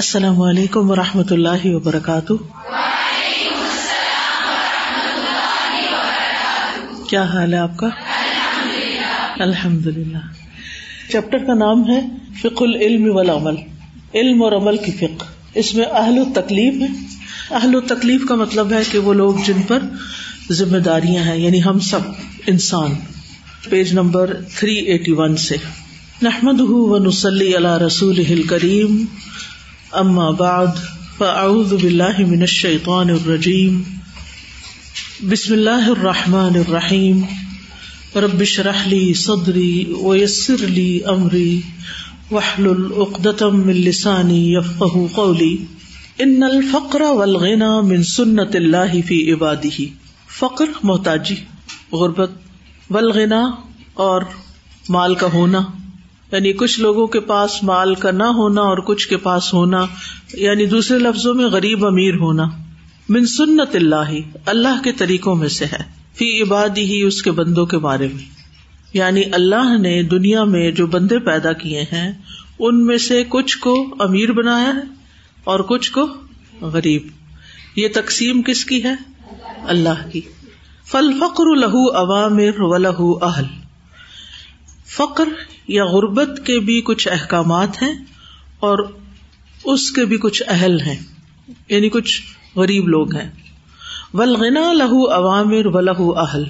السلام علیکم و رحمۃ اللہ وبرکاتہ۔ کیا حال ہے آپ کا؟ الحمد للہ چیپٹر کا نام ہے فک العلم والعمل، علم اور عمل کی فک اس میں اہل و تکلیف ہے۔ اہل و تکلیف کا مطلب ہے کہ وہ لوگ جن پر ذمہ داریاں ہیں یعنی ہم سب انسان۔ Page number three eighty one سے۔ نحمد و نسلی اللہ رسول کریم اما بعد، فاعوذ باللہ من الشیطان الرجیم۔ بسم اللہ الرحمن الرحیم۔ رب اشرح لی صدری ویسر لی امری۔ واحلل عقدۃ من لسانی يفقهوا قولی۔ ان الفقر والغنى من سنت اللہ فی عباده فقر محتاجی، غربت۔ والغنى اور مال کا ہونا۔ یعنی کچھ لوگوں کے پاس مال کا نہ ہونا اور کچھ کے پاس ہونا یعنی دوسرے لفظوں میں غریب امیر ہونا۔ من سنت اللہ اللہ کے طریقوں میں سے ہے۔ فی عبادی ہی اس کے بندوں کے بارے میں۔ یعنی اللہ نے دنیا میں جو بندے پیدا کیے ہیں، ان میں سے کچھ کو امیر بنایا ہے اور کچھ کو غریب۔ یہ تقسیم کس کی ہے؟ اللہ کی۔ فل فخر لہو عوامر و لہو اہل۔ فقر یا غربت کے بھی کچھ احکامات ہیں اور اس کے بھی کچھ اہل ہیں یعنی کچھ غریب لوگ ہیں۔ ولغنا لہو عوامر و لہو اہل۔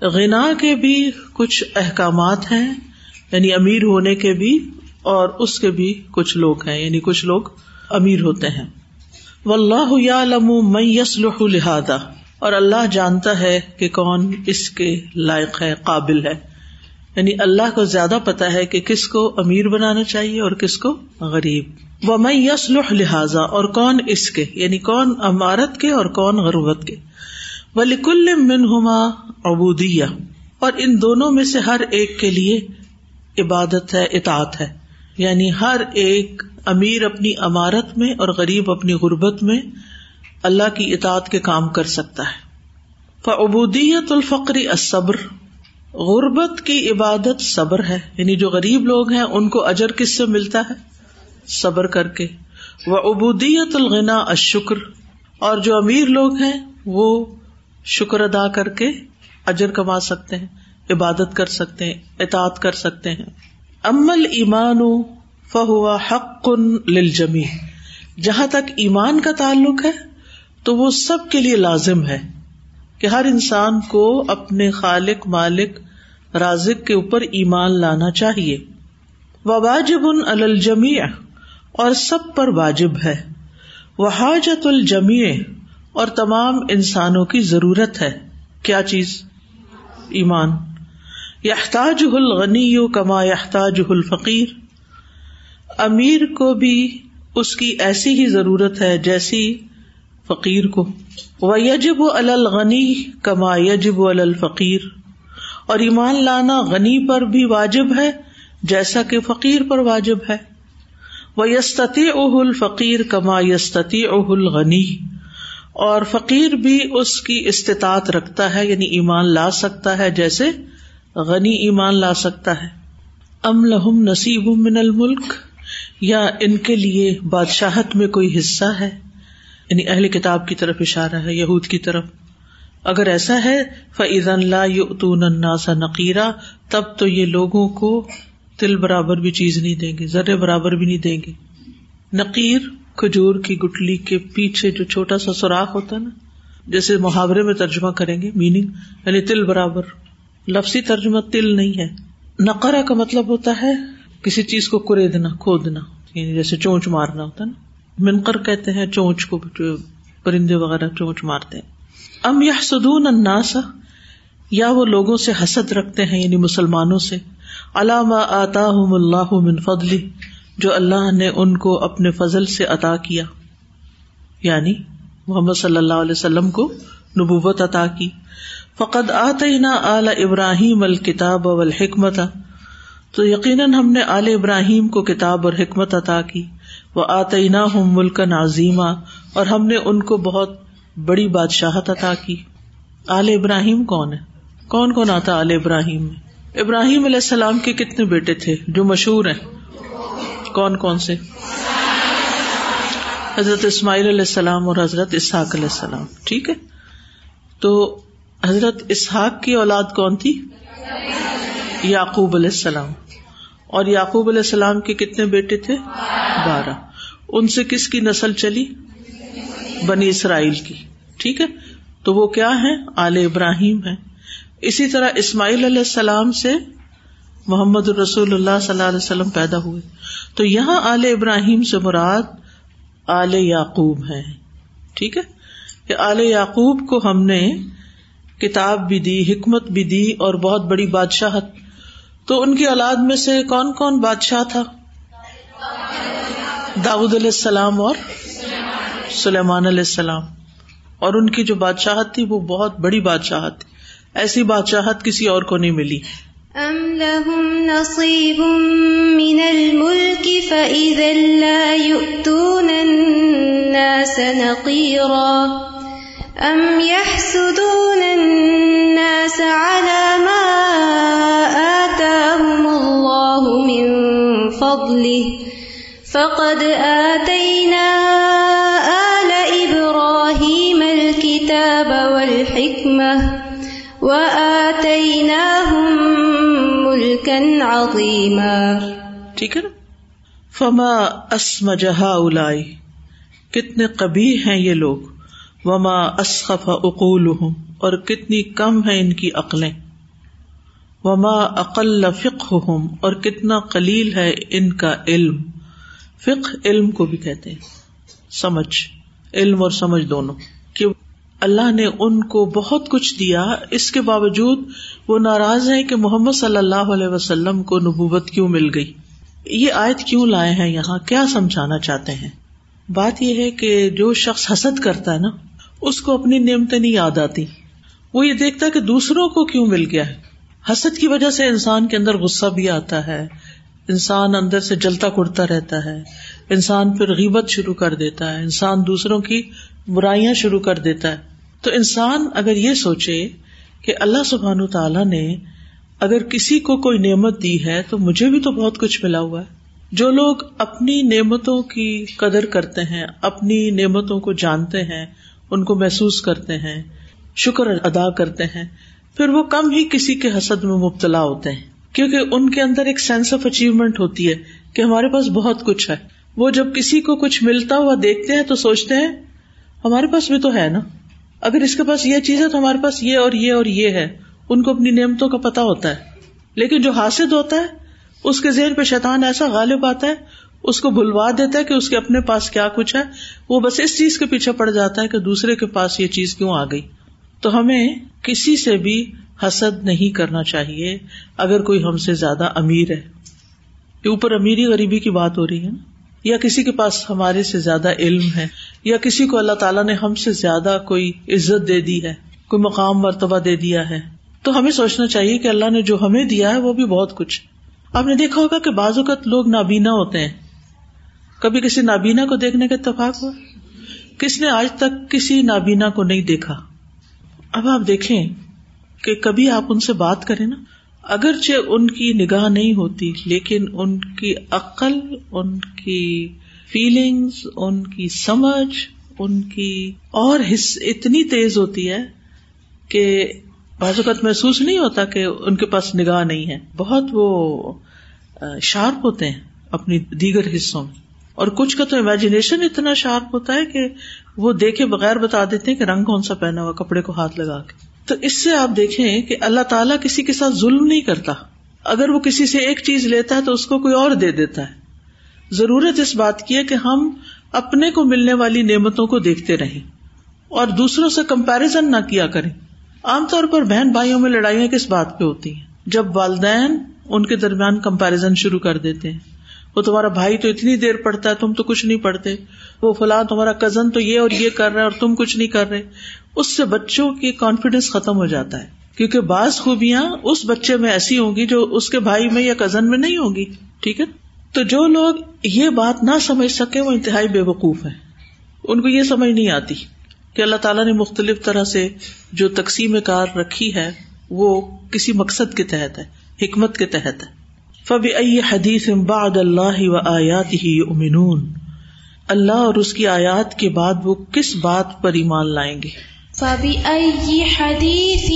غنا کے بھی کچھ احکامات ہیں یعنی امیر ہونے کے بھی اور اس کے بھی کچھ لوگ ہیں یعنی کچھ لوگ امیر ہوتے ہیں۔ و اللہ میں یسلح لہٰذا۔ اور اللہ جانتا ہے کہ کون اس کے لائق ہے، قابل ہے۔ یعنی اللہ کو زیادہ پتا ہے کہ کس کو امیر بنانا چاہیے اور کس کو غریب۔ وہ میں یسلح لہٰذا اور کون اس کے؟ یعنی کون عمارت کے اور کون غربت کے۔ ولیکل منہما ابودیا اور ان دونوں میں سے ہر ایک کے لیے عبادت ہے، اطاعت ہے۔ یعنی ہر ایک امیر اپنی عمارت میں اور غریب اپنی غربت میں اللہ کی اطاعت کے کام کر سکتا ہے۔ فعبودیت الفقری الصبر۔ غربت کی عبادت صبر ہے۔ یعنی جو غریب لوگ ہیں، ان کو اجر کس سے ملتا ہے؟ صبر کر کے۔ وہ ابودیت الغنا اشکر اور جو امیر لوگ ہیں، وہ شکر ادا کر کے اجر کما سکتے ہیں، عبادت کر سکتے ہیں اطاط کر سکتے ہیں۔ امل ایمان فہوا حق للجمی جہاں تک ایمان کا تعلق ہے، تو وہ سب کے لیے لازم ہے۔ کہ ہر انسان کو اپنے خالق مالک رازق کے اوپر ایمان لانا چاہیے۔ واجب ان الجمی اور سب پر واجب ہے۔ وہ حاجت الجمی اور تمام انسانوں کی ضرورت ہے۔ کیا چیز؟ ایمان۔ یحتاج الغنی کما یحتاج الفقیر۔ امیر کو بھی اس کی ایسی ہی ضرورت ہے جیسی فقیر کو۔ وہ یجب الغنی کما یجب الفقیر اور ایمان لانا غنی پر بھی واجب ہے، جیسا کہ فقیر پر واجب ہے۔ وہ یستتی اہ الفقیر کما یستتی اہ الغنی اور فقیر بھی اس کی استطاعت رکھتا ہے یعنی ایمان لا سکتا ہے، جیسے غنی ایمان لا سکتا ہے۔ ام لہم نصیب من الملک یا ان کے لیے بادشاہت میں کوئی حصہ ہے۔ یعنی اہل کتاب کی طرف اشارہ ہے، یہود کی طرف۔ اگر ایسا ہے فعض اللہ سا نقیرہ تب تو یہ لوگوں کو تل برابر بھی چیز نہیں دیں گے، ذرے برابر بھی نہیں دیں گے۔ نقیر، کھجور کی گٹلی کے پیچھے جو چھوٹا سا سوراخ ہوتا ہے نا، جیسے محاورے میں ترجمہ کریں گے میننگ یعنی تل برابر۔ لفظی ترجمہ تل نہیں ہے۔ نقرہ کا مطلب ہوتا ہے، کسی چیز کو کریدنا کھودنا یعنی جیسے چونچ مارنا ہوتا ہے نا۔ منقر کہتے ہیں، چونچ کو جو پرندے وغیرہ چونچ مارتے ہیں۔ ام یا سدون اناسا یا وہ لوگوں سے حسد رکھتے ہیں یعنی مسلمانوں سے۔ علامہ آتا اللہ من فضلی جو اللہ نے ان کو اپنے فضل سے عطا کیا۔ یعنی محمد صلی اللہ علیہ وسلم کو نبوت عطا کی۔ فقد آتے نہ اعلی ابراہیم الکتاب الحکمت تو یقیناً ہم نے اعلی ابراہیم کو کتاب اور حکمت عطا کی۔ وہ آتے نہ ہوں ملک نازیما اور ہم نے ان کو بہت بڑی بادشاہت عطا کی۔ آل ابراہیم کون ہے؟ کون کون آتا آل ابراہیم میں؟ ابراہیم علیہ السلام کے کتنے بیٹے تھے جو مشہور ہیں؟ کون کون سے؟ حضرت اسماعیل علیہ السلام اور حضرت اسحاق علیہ السلام، ٹھیک ہے؟ تو حضرت اسحاق کی اولاد کون تھی؟ یعقوب علیہ السلام۔ اور یعقوب علیہ السلام کے کتنے بیٹے تھے؟ بارہ۔ ان سے کس کی نسل چلی؟ بنی اسرائیل کی۔ ٹھیک ہے؟ تو وہ کیا ہے آل ابراہیم ہے اسی طرح اسماعیل علیہ السلام سے محمد الرسول اللہ صلی اللہ علیہ وسلم پیدا ہوئے۔ تو یہاں آل ابراہیم سے مراد آل یعقوب ہے ٹھیک ہے؟ کہ آل یعقوب کو ہم نے کتاب بھی دی، حکمت بھی دی اور بہت بڑی بادشاہت تو ان کی اولاد میں سے کون کون بادشاہ تھا؟ داود علیہ السلام اور سلیمان علیہ السلام۔ اور ان کی جو بادشاہت تھی، وہ بہت بڑی بادشاہت تھی۔ ایسی بادشاہت کسی اور کو نہیں ملی۔ ام لهم نصيب من الملك فإذا لا يؤتون الناس نقيرا۔ ام يحسدون الناس على ما آتاهم من فضله فقد آتينا آل إبراهيم الكتاب والحكمة وآتيناهم ٹھیک ہے نا؟ فما اسم جہا کتنے کبھی ہیں یہ لوگ، وما اسخف اقول اور کتنی کم ہے ان کی عقلیں؟ وما اقل فق ہوں اور کتنا قلیل ہے ان کا علم۔ فق علم کو بھی کہتے ہیں۔ سمجھ۔ علم اور سمجھ دونوں۔ کہ اللہ نے ان کو بہت کچھ دیا، اس کے باوجود وہ ناراض ہے کہ محمد صلی اللہ علیہ وسلم کو نبوت کیوں مل گئی۔ یہ آیت کیوں لائے ہیں یہاں؟ کیا سمجھانا چاہتے ہیں؟ بات یہ ہے کہ جو شخص حسد کرتا ہے نا، اس کو اپنی نعمتیں نہیں یاد آتی۔ وہ یہ دیکھتا کہ دوسروں کو کیوں مل گیا ہے۔ حسد کی وجہ سے انسان کے اندر غصہ بھی آتا ہے۔ انسان اندر سے جلتا کڑتا رہتا ہے۔ انسان پھر غیبت شروع کر دیتا ہے۔ انسان دوسروں کی برائیاں شروع کر دیتا ہے۔ تو انسان اگر یہ سوچے کہ اللہ سبحان تعالیٰ نے اگر کسی کو کوئی نعمت دی ہے تو مجھے بھی تو بہت کچھ ملا ہوا ہے۔ جو لوگ اپنی نعمتوں کی قدر کرتے ہیں، اپنی نعمتوں کو جانتے ہیں، ان کو محسوس کرتے ہیں، شکر ادا کرتے ہیں پھر وہ کم ہی کسی کے حسد میں مبتلا ہوتے ہیں۔ کیونکہ ان کے اندر ایک سینس آف اچیومنٹ ہوتی ہے کہ ہمارے پاس بہت کچھ ہے۔ وہ جب کسی کو کچھ ملتا ہوا دیکھتے ہیں تو سوچتے ہیں، ہمارے پاس بھی تو ہے نا۔ اگر اس کے پاس یہ چیز ہے تو ہمارے پاس یہ اور یہ اور یہ ہے۔ ان کو اپنی نعمتوں کا پتا ہوتا ہے۔ لیکن جو حاصل ہوتا ہے، اس کے ذہن پہ شیطان ایسا غالب آتا ہے، اس کو بھلوا دیتا ہے کہ اس کے اپنے پاس کیا کچھ ہے۔ وہ بس اس چیز کے پیچھے پڑ جاتا ہے کہ دوسرے کے پاس یہ چیز کیوں آ گئی۔ تو ہمیں کسی سے بھی حسد نہیں کرنا چاہیے اگر کوئی ہم سے زیادہ امیر ہے۔ اوپر امیری غریبی کی بات ہو رہی ہے نا۔ یا کسی کے پاس ہمارے سے زیادہ علم ہے، یا کسی کو اللہ تعالیٰ نے ہم سے زیادہ کوئی عزت دے دی ہے، کوئی مقام مرتبہ دے دیا ہے۔ تو ہمیں سوچنا چاہیے کہ اللہ نے جو ہمیں دیا ہے وہ بھی بہت کچھ۔ آپ نے دیکھا ہوگا کہ بعض اوقات لوگ نابینا ہوتے ہیں۔ کبھی کسی نابینا کو دیکھنے کا اتفاق ہوا؟ کس نے آج تک کسی نابینا کو نہیں دیکھا؟ اب آپ دیکھیں کہ کبھی آپ ان سے بات کریں نا، اگرچہ ان کی نگاہ نہیں ہوتی، لیکن ان کی عقل، ان کی فیلنگس ان کی سمجھ، ان کی اور حص اتنی تیز ہوتی ہے کہ بعض اوقات محسوس نہیں ہوتا کہ ان کے پاس نگاہ نہیں ہے۔ بہت وہ شارپ ہوتے ہیں اپنی دیگر حصوں میں۔ اور کچھ کا تو امیجنیشن اتنا شارپ ہوتا ہے کہ وہ دیکھے بغیر بتا دیتے ہیں کہ رنگ کون سا پہنا ہوا کپڑے کو ہاتھ لگا کے۔ تو اس سے آپ دیکھیں کہ اللہ تعالیٰ کسی کے ساتھ ظلم نہیں کرتا۔ اگر وہ کسی سے ایک چیز لیتا ہے تو اس کو کوئی اور دے دیتا ہے۔ ضرورت اس بات کی ہے کہ ہم اپنے کو ملنے والی نعمتوں کو دیکھتے رہیں۔ اور دوسروں سے کمپیرزن نہ کیا کریں۔ عام طور پر بہن بھائیوں میں لڑائیاں کس بات پہ ہوتی ہیں؟ جب والدین ان کے درمیان کمپیرزن شروع کر دیتے ہیں۔ وہ تمہارا بھائی تو اتنی دیر پڑھتا ہے، تم تو کچھ نہیں پڑھتے۔ وہ فلاں تمہارا کزن تو یہ اور یہ کر رہا ہے اور تم کچھ نہیں کر رہے۔ اس سے بچوں کی کانفیڈینس ختم ہو جاتا ہے۔ کیونکہ بعض خوبیاں اس بچے میں ایسی ہوں گی جو اس کے بھائی میں یا کزن میں نہیں ہوگی ٹھیک ہے؟ تو جو لوگ یہ بات نہ سمجھ سکے وہ انتہائی بے وقوف ہے ان کو یہ سمجھ نہیں آتی کہ اللہ تعالیٰ نے مختلف طرح سے جو تقسیم کار رکھی ہے، وہ کسی مقصد کے تحت ہے، حکمت کے تحت ہے۔ فبی حدیث بعد اللہ و آیات ہی امنون اللہ اور اس کی آیات کے بعد وہ کس بات پر ایمان لائیں گے؟ فبأي حديث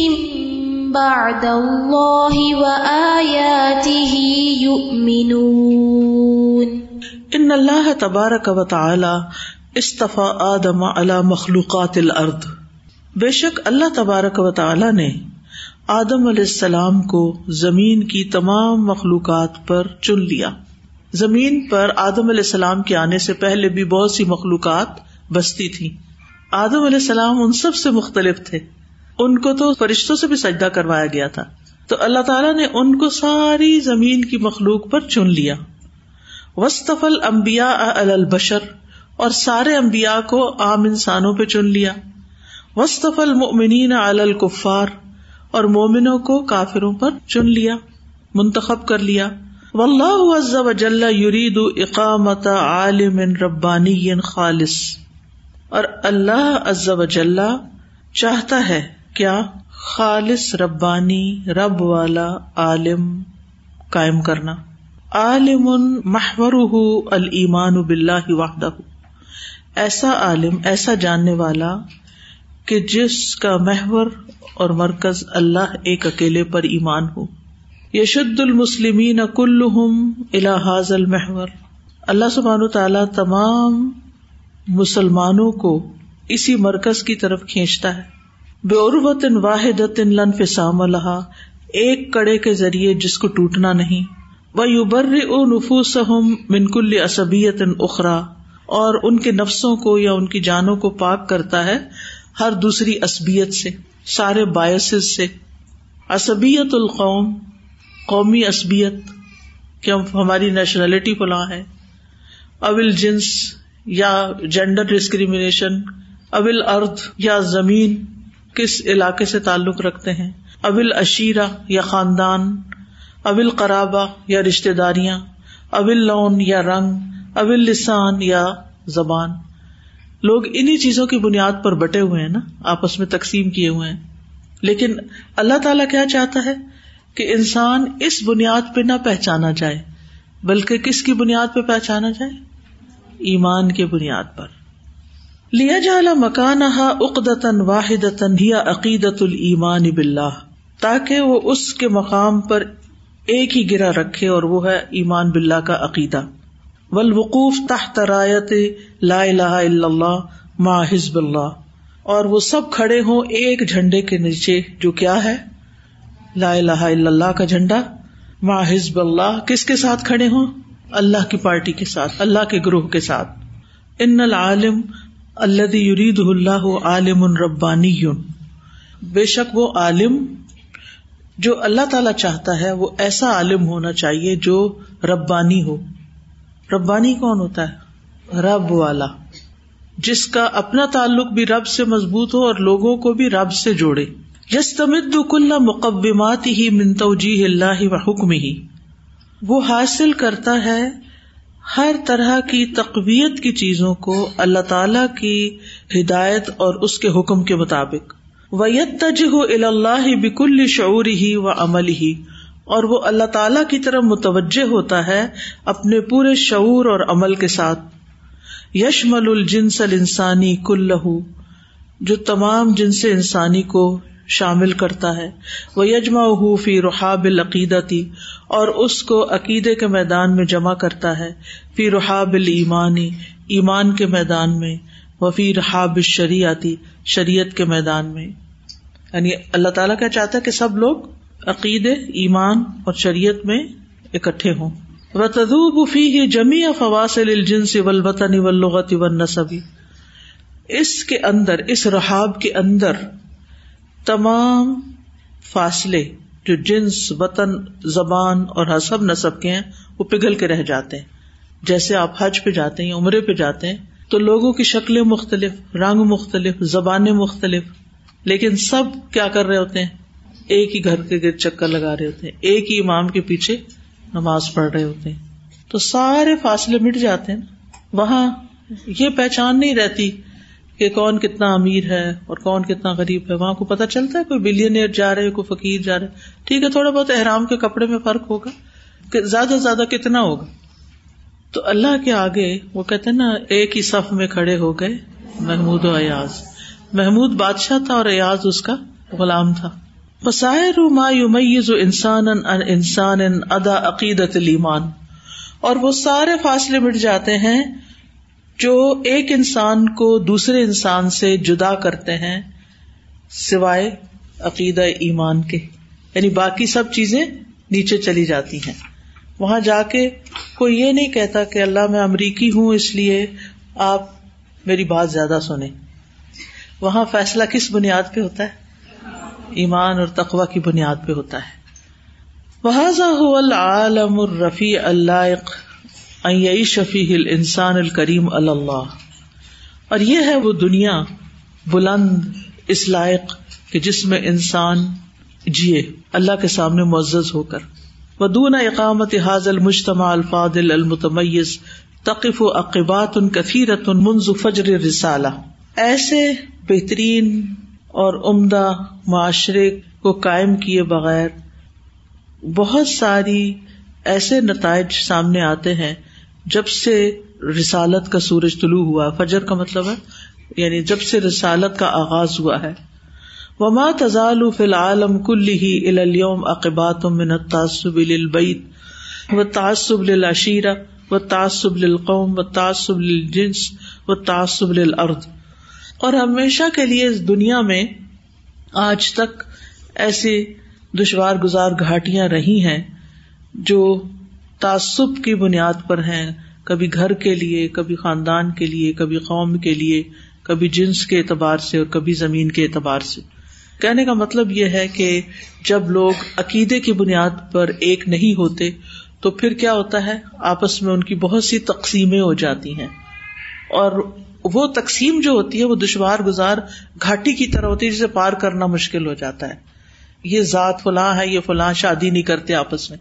بعد الله وآياته يؤمنون ان اللہ تبارک و تعالی استفا آدم علی مخلوقات الارض۔ بے شک اللہ تبارک و تعالی نے آدم علیہ السلام کو زمین کی تمام مخلوقات پر چن لیا۔ زمین پر آدم علیہ السلام کے آنے سے پہلے بھی بہت سی مخلوقات بستی تھی آدم علیہ السلام ان سب سے مختلف تھے۔ ان کو تو فرشتوں سے بھی سجدہ کروایا گیا تھا۔ تو اللہ تعالیٰ نے ان کو ساری زمین کی مخلوق پر چن لیا۔ وسطفل امبیا البشر اور سارے امبیا کو عام انسانوں پہ چن لیا۔ وسطفل المؤمنین الکفار اور مومنوں کو کافروں پر چن لیا، منتخب کر لیا۔ واللہ عز وجل یرید اقامت عالم ربانی خالص۔ اور اللہ عز و چاہتا ہے کیا خالص ربانی رب والا عالم قائم کرنا۔ عالم محور المان بلّہ وحدہ۔ ایسا عالم، ایسا جاننے والا کہ جس کا محور اور مرکز اللہ ایک اکیلے پر ایمان ہو۔ یشد المسلمین کلحم الحاظ المحور۔ اللہ سبحان تعالیٰ تمام مسلمانوں کو اسی مرکز کی طرف کھینچتا ہے۔ بے عروت واحد فسام الحا ایک کڑے کے ذریعے جس کو ٹوٹنا نہیں۔ وہ یوبر او نفوس منکل اسبیت اخرا اور ان کے نفسوں کو یا ان کی جانوں کو پاک کرتا ہے ہر دوسری اسبیت سے۔ سارے باعث سے۔ اسبیت القوم، قومی اسبیت کیا ہماری نیشنلٹی فلاں ہے۔ اول جنس یا جینڈر ڈسکریمنیشن اول ارد یا زمین کس علاقے سے تعلق رکھتے ہیں۔ اول اشیرا یا خاندان اول قرابہ یا رشتے داریاں اول لون یا رنگ اول لسان یا زبان۔ لوگ انہیں چیزوں کی بنیاد پر بٹے ہوئے ہیں نا، آپس میں تقسیم کیے ہوئے ہیں۔ لیکن اللہ تعالیٰ کیا چاہتا ہے؟ کہ انسان اس بنیاد پہ نہ پہچانا جائے، بلکہ کس کی بنیاد پہ پہچانا جائے؟ ایمان کے بنیاد پر۔ لیا جالا مکان اقدتن واحد عقیدت المان بلّہ تاکہ وہ اس کے مقام پر ایک ہی گرا رکھے اور وہ ہے ایمان بلّہ کا عقیدہ۔ ولوقوف تحت رایت لا الہ الا اللہ ما حزب اللہ۔ اور وہ سب کھڑے ہوں ایک جھنڈے کے نیچے، جو کیا ہے؟ لا الہ الا اللہ کا جھنڈا۔ ما حزب اللہ کس کے ساتھ کھڑے ہوں؟ اللہ کی پارٹی کے ساتھ، اللہ کے گروہ کے ساتھ۔ ان العالم اللہ یرید اللہ عالم ربانی۔ بے شک وہ عالم جو اللہ تعالی چاہتا ہے، وہ ایسا عالم ہونا چاہیے جو ربانی ہو۔ ربانی کون ہوتا ہے؟ رب والا۔ جس کا اپنا تعلق بھی رب سے مضبوط ہو اور لوگوں کو بھی رب سے جوڑے۔ یس تمد کل مقبات ہی منتوجی اللہ و حکم ہی وہ حاصل کرتا ہے ہر طرح کی تقویت کی چیزوں کو اللہ تعالی کی ہدایت اور اس کے حکم کے مطابق۔ ویت تج ہو اللہ بکل شعور ہی و عمل ہی اور وہ اللہ تعالی کی طرف متوجہ ہوتا ہے اپنے پورے شعور اور عمل کے ساتھ۔ یشمل الجنس السانی کل جو تمام جنس انسانی کو شامل کرتا ہے۔ وہ یجما فی رحاب العقیدتی، اور اس کو عقیدے کے میدان میں جمع کرتا ہے۔ فی رحاب المانی ایمان کے میدان میں۔ وہ فی رحاب شریعتی شریعت کے میدان میں۔ یعنی اللہ تعالیٰ کیا چاہتا ہے کہ سب لوگ عقیدے ایمان اور شریعت میں اکٹھے ہوں۔ و تدوب فی ہی جمی فواصل الجنس ولبتنی ولغتی و نصبی اس کے اندر، اس رحاب کے اندر تمام فاصلے جو جنس، وطن، زبان اور حسب نصب کے ہیں، وہ پگھل کے رہ جاتے ہیں۔ جیسے آپ حج پہ جاتے ہیں عمرے پہ جاتے ہیں، تو لوگوں کی شکلیں مختلف، رنگ مختلف، زبانیں مختلف، لیکن سب کیا کر رہے ہوتے ہیں؟ ایک ہی گھر کے گرد چکر لگا رہے ہوتے ہیں، ایک ہی امام کے پیچھے نماز پڑھ رہے ہوتے ہیں۔ تو سارے فاصلے مٹ جاتے ہیں۔ وہاں یہ پہچان نہیں رہتی کہ کون کتنا امیر ہے اور کون کتنا غریب ہے۔ وہاں کو پتا چلتا ہے کوئی بلین جا رہے، کوئی فقیر جا رہے۔ ٹھیک ہے، تھوڑا بہت احرام کے کپڑے میں فرق ہوگا۔ کہ زیادہ سے زیادہ کتنا ہوگا۔ تو اللہ کے آگے وہ کہتے نا، ایک ہی صف میں کھڑے ہو گئے، محمود و ایاز۔ محمود بادشاہ تھا اور ایاز اس کا غلام تھا۔ بسائر ما یمیز انسان ان انسان ادا عقیدت الایمان اور وہ سارے فاصلے مٹ جاتے ہیں جو ایک انسان کو دوسرے انسان سے جدا کرتے ہیں سوائے عقیدہ ایمان کے۔ یعنی باقی سب چیزیں نیچے چلی جاتی ہیں۔ وہاں جا کے کوئی یہ نہیں کہتا کہ اللہ میں امریکی ہوں اس لیے آپ میری بات زیادہ سنیں۔ وہاں فیصلہ کس بنیاد پہ ہوتا ہے؟ ایمان اور تقوا کی بنیاد پہ ہوتا ہے۔ العالم الرفیع اللہ شفیع انسان الکریم اللہ اور یہ ہے وہ دنیا بلند اس لائق کہ جس میں انسان جیے، اللہ کے سامنے معزز ہو کر۔ ودون اقامت حاض المجتمع الفاضل المتمیز تقف و عقبات ان کثیرت منذ فجر رسالہ ایسے بہترین اور عمدہ معاشرے کو قائم کیے بغیر بہت ساری ایسے نتائج سامنے آتے ہیں جب سے رسالت کا سورج طلوع ہوا۔ فجر کا مطلب ہے یعنی جب سے رسالت کا آغاز ہوا ہے۔ وما تزال فی العالم کله الى اليوم عقبات من التعصب للبيت والتعصب للعشيره والتعصب للقوم والتعصب للجنس والتعصب للارض اور ہمیشہ کے لیے اس دنیا میں آج تک ایسی دشوار گزار گھاٹیاں رہی ہیں جو تعصب کی بنیاد پر ہیں، کبھی گھر کے لیے، کبھی خاندان کے لیے، کبھی قوم کے لیے، کبھی جنس کے اعتبار سے اور کبھی زمین کے اعتبار سے۔ کہنے کا مطلب یہ ہے کہ جب لوگ عقیدے کی بنیاد پر ایک نہیں ہوتے، تو پھر کیا ہوتا ہے؟ آپس میں ان کی بہت سی تقسیمیں ہو جاتی ہیں۔ اور وہ تقسیم جو ہوتی ہے وہ دشوار گزار گھاٹی کی طرح ہوتی ہے، جسے پار کرنا مشکل ہو جاتا ہے۔ یہ ذات فلاں ہے، یہ فلاں شادی نہیں کرتے آپس میں۔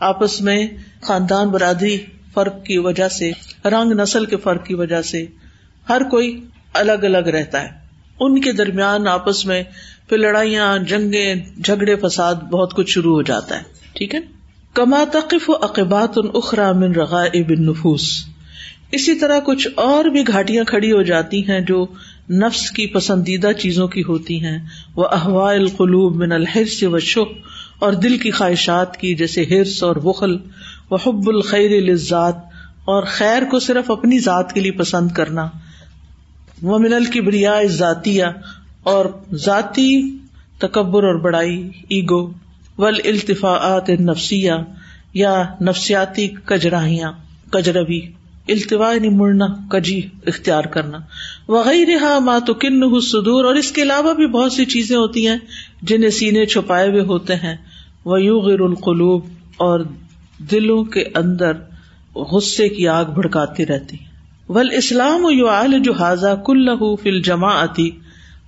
آپس میں خاندان برادری فرق کی وجہ سے، رنگ نسل کے فرق کی وجہ سے ہر کوئی الگ الگ رہتا ہے۔ ان کے درمیان آپس میں پھر لڑائیاں، جنگیں، جھگڑے، فساد بہت کچھ شروع ہو جاتا ہے۔ ٹھیک ہے؟ کما تقف و عقبات ان اخرا من رغا بن نفوس اسی طرح کچھ اور بھی گھاٹیاں کھڑی ہو جاتی ہیں جو نفس کی پسندیدہ چیزوں کی ہوتی ہیں۔ وہ احوا القلوب من الحرس و شخ اور دل کی خواہشات کی، جیسے ہرس اور بخل۔ و حب الخیر لذات اور خیر کو صرف اپنی ذات کے لیے پسند کرنا۔ وہ من الکبریا ذاتیہ اور ذاتی تکبر اور بڑائی، ایگو۔ ول التفاعت نفسیا یا نفسیاتی کجراہیاں، کجروی۔ التوا یعنی مڑنا، کجی، اختیار کرنا۔ وغیرہ مات کن سدور اور اس کے علاوہ بھی بہت سی چیزیں ہوتی ہیں جنہیں سینے چھپائے ہوئے ہوتے ہیں۔ وہ یو غیر القلوب، اور دلوں کے اندر غصے کی آگ بھڑکاتی رہتی ول اسلام یو عال جو حاضہ کل فل جمع آتی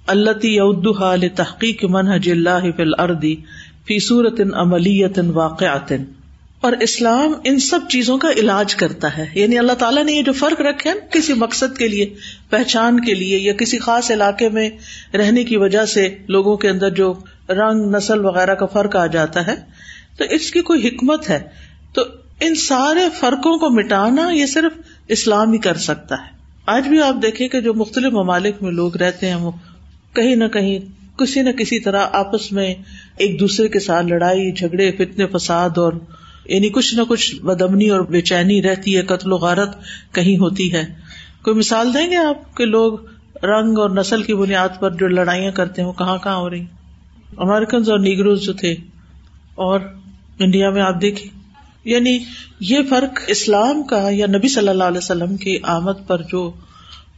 اللہ تحقیق منہج اللہ فل اردی فی صورت عملیت واقع اور اسلام ان سب چیزوں کا علاج کرتا ہے۔ یعنی اللہ تعالیٰ نے یہ جو فرق رکھے نا، کسی مقصد کے لیے، پہچان کے لیے یا کسی خاص علاقے میں رہنے کی وجہ سے لوگوں کے اندر جو رنگ، نسل وغیرہ کا فرق آ جاتا ہے، تو اس کی کوئی حکمت ہے۔ تو ان سارے فرقوں کو مٹانا یہ صرف اسلام ہی کر سکتا ہے۔ آج بھی آپ دیکھیں کہ جو مختلف ممالک میں لوگ رہتے ہیں، وہ کہیں نہ کہیں کسی نہ کسی طرح آپس میں ایک دوسرے کے ساتھ لڑائی، جھگڑے، فتنے، فساد اور یعنی کچھ نہ کچھ بدمنی اور بے چینی رہتی ہے، قتل و غارت کہیں ہوتی ہے۔ کوئی مثال دیں گے آپ کے لوگ رنگ اور نسل کی بنیاد پر جو لڑائیاں کرتے ہیں، وہ کہاں کہاں ہو رہی امیرکنز اور نیگروز جو تھے اور انڈیا میں آپ دیکھیں۔ یعنی یہ فرق اسلام کا یا نبی صلی اللہ علیہ وسلم کی آمد پر جو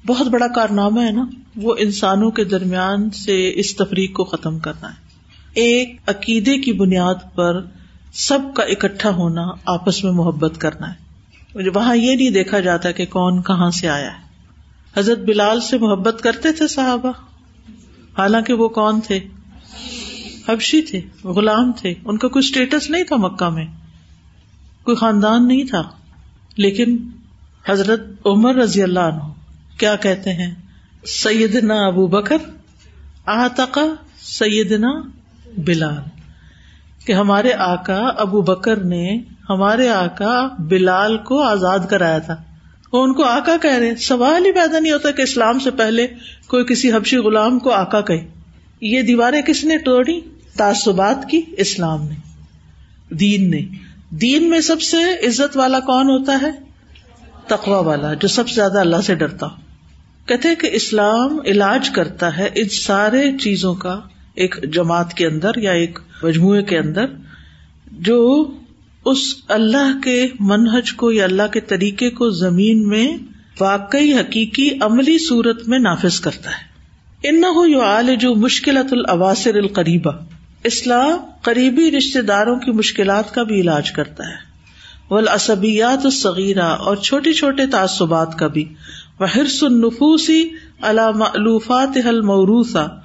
بہت بڑا کارنامہ ہے نا، وہ انسانوں کے درمیان سے اس تفریق کو ختم کرنا ہے۔ ایک عقیدے کی بنیاد پر سب کا اکٹھا ہونا آپس میں محبت کرنا ہے۔ وہاں یہ نہیں دیکھا جاتا کہ کون کہاں سے آیا ہے۔ حضرت بلال سے محبت کرتے تھے صحابہ؟ حالانکہ وہ کون تھے؟ حبشی تھے، غلام تھے۔ ان کا کوئی اسٹیٹس نہیں تھا مکہ میں۔ کوئی خاندان نہیں تھا۔ لیکن حضرت عمر رضی اللہ عنہ کیا کہتے ہیں؟ سیدنا ابو بکر آتقا سیدنا بلال۔ کہ ہمارے آقا ابو بکر نے ہمارے آقا بلال کو آزاد کرایا تھا۔ وہ ان کو آقا کہہ رہے سوال ہی پیدا نہیں ہوتا کہ اسلام سے پہلے کوئی کسی حبشی غلام کو آقا کہے۔ یہ دیواریں کس نے توڑی؟ تعصبات کی اسلام نے۔ دین نے۔ دین میں سب سے عزت والا کون ہوتا ہے؟ تقوا والا، جو سب سے زیادہ اللہ سے ڈرتا۔ ہو کہتے کہ اسلام علاج کرتا ہے ان سارے چیزوں کا ایک جماعت کے اندر یا ایک مجموعے کے اندر، جو اس اللہ کے منہج کو یا اللہ کے طریقے کو زمین میں واقعی حقیقی عملی صورت میں نافذ کرتا ہے۔ ان آل جو مشکلات الواسر القریبہ۔ اسلام قریبی رشتے داروں کی مشکلات کا بھی علاج کرتا ہے۔ ولاسبیات الصغیرہ اور چھوٹے چھوٹے تعصبات کا بھی۔ وحرس النفوسی علامات حل موروثہ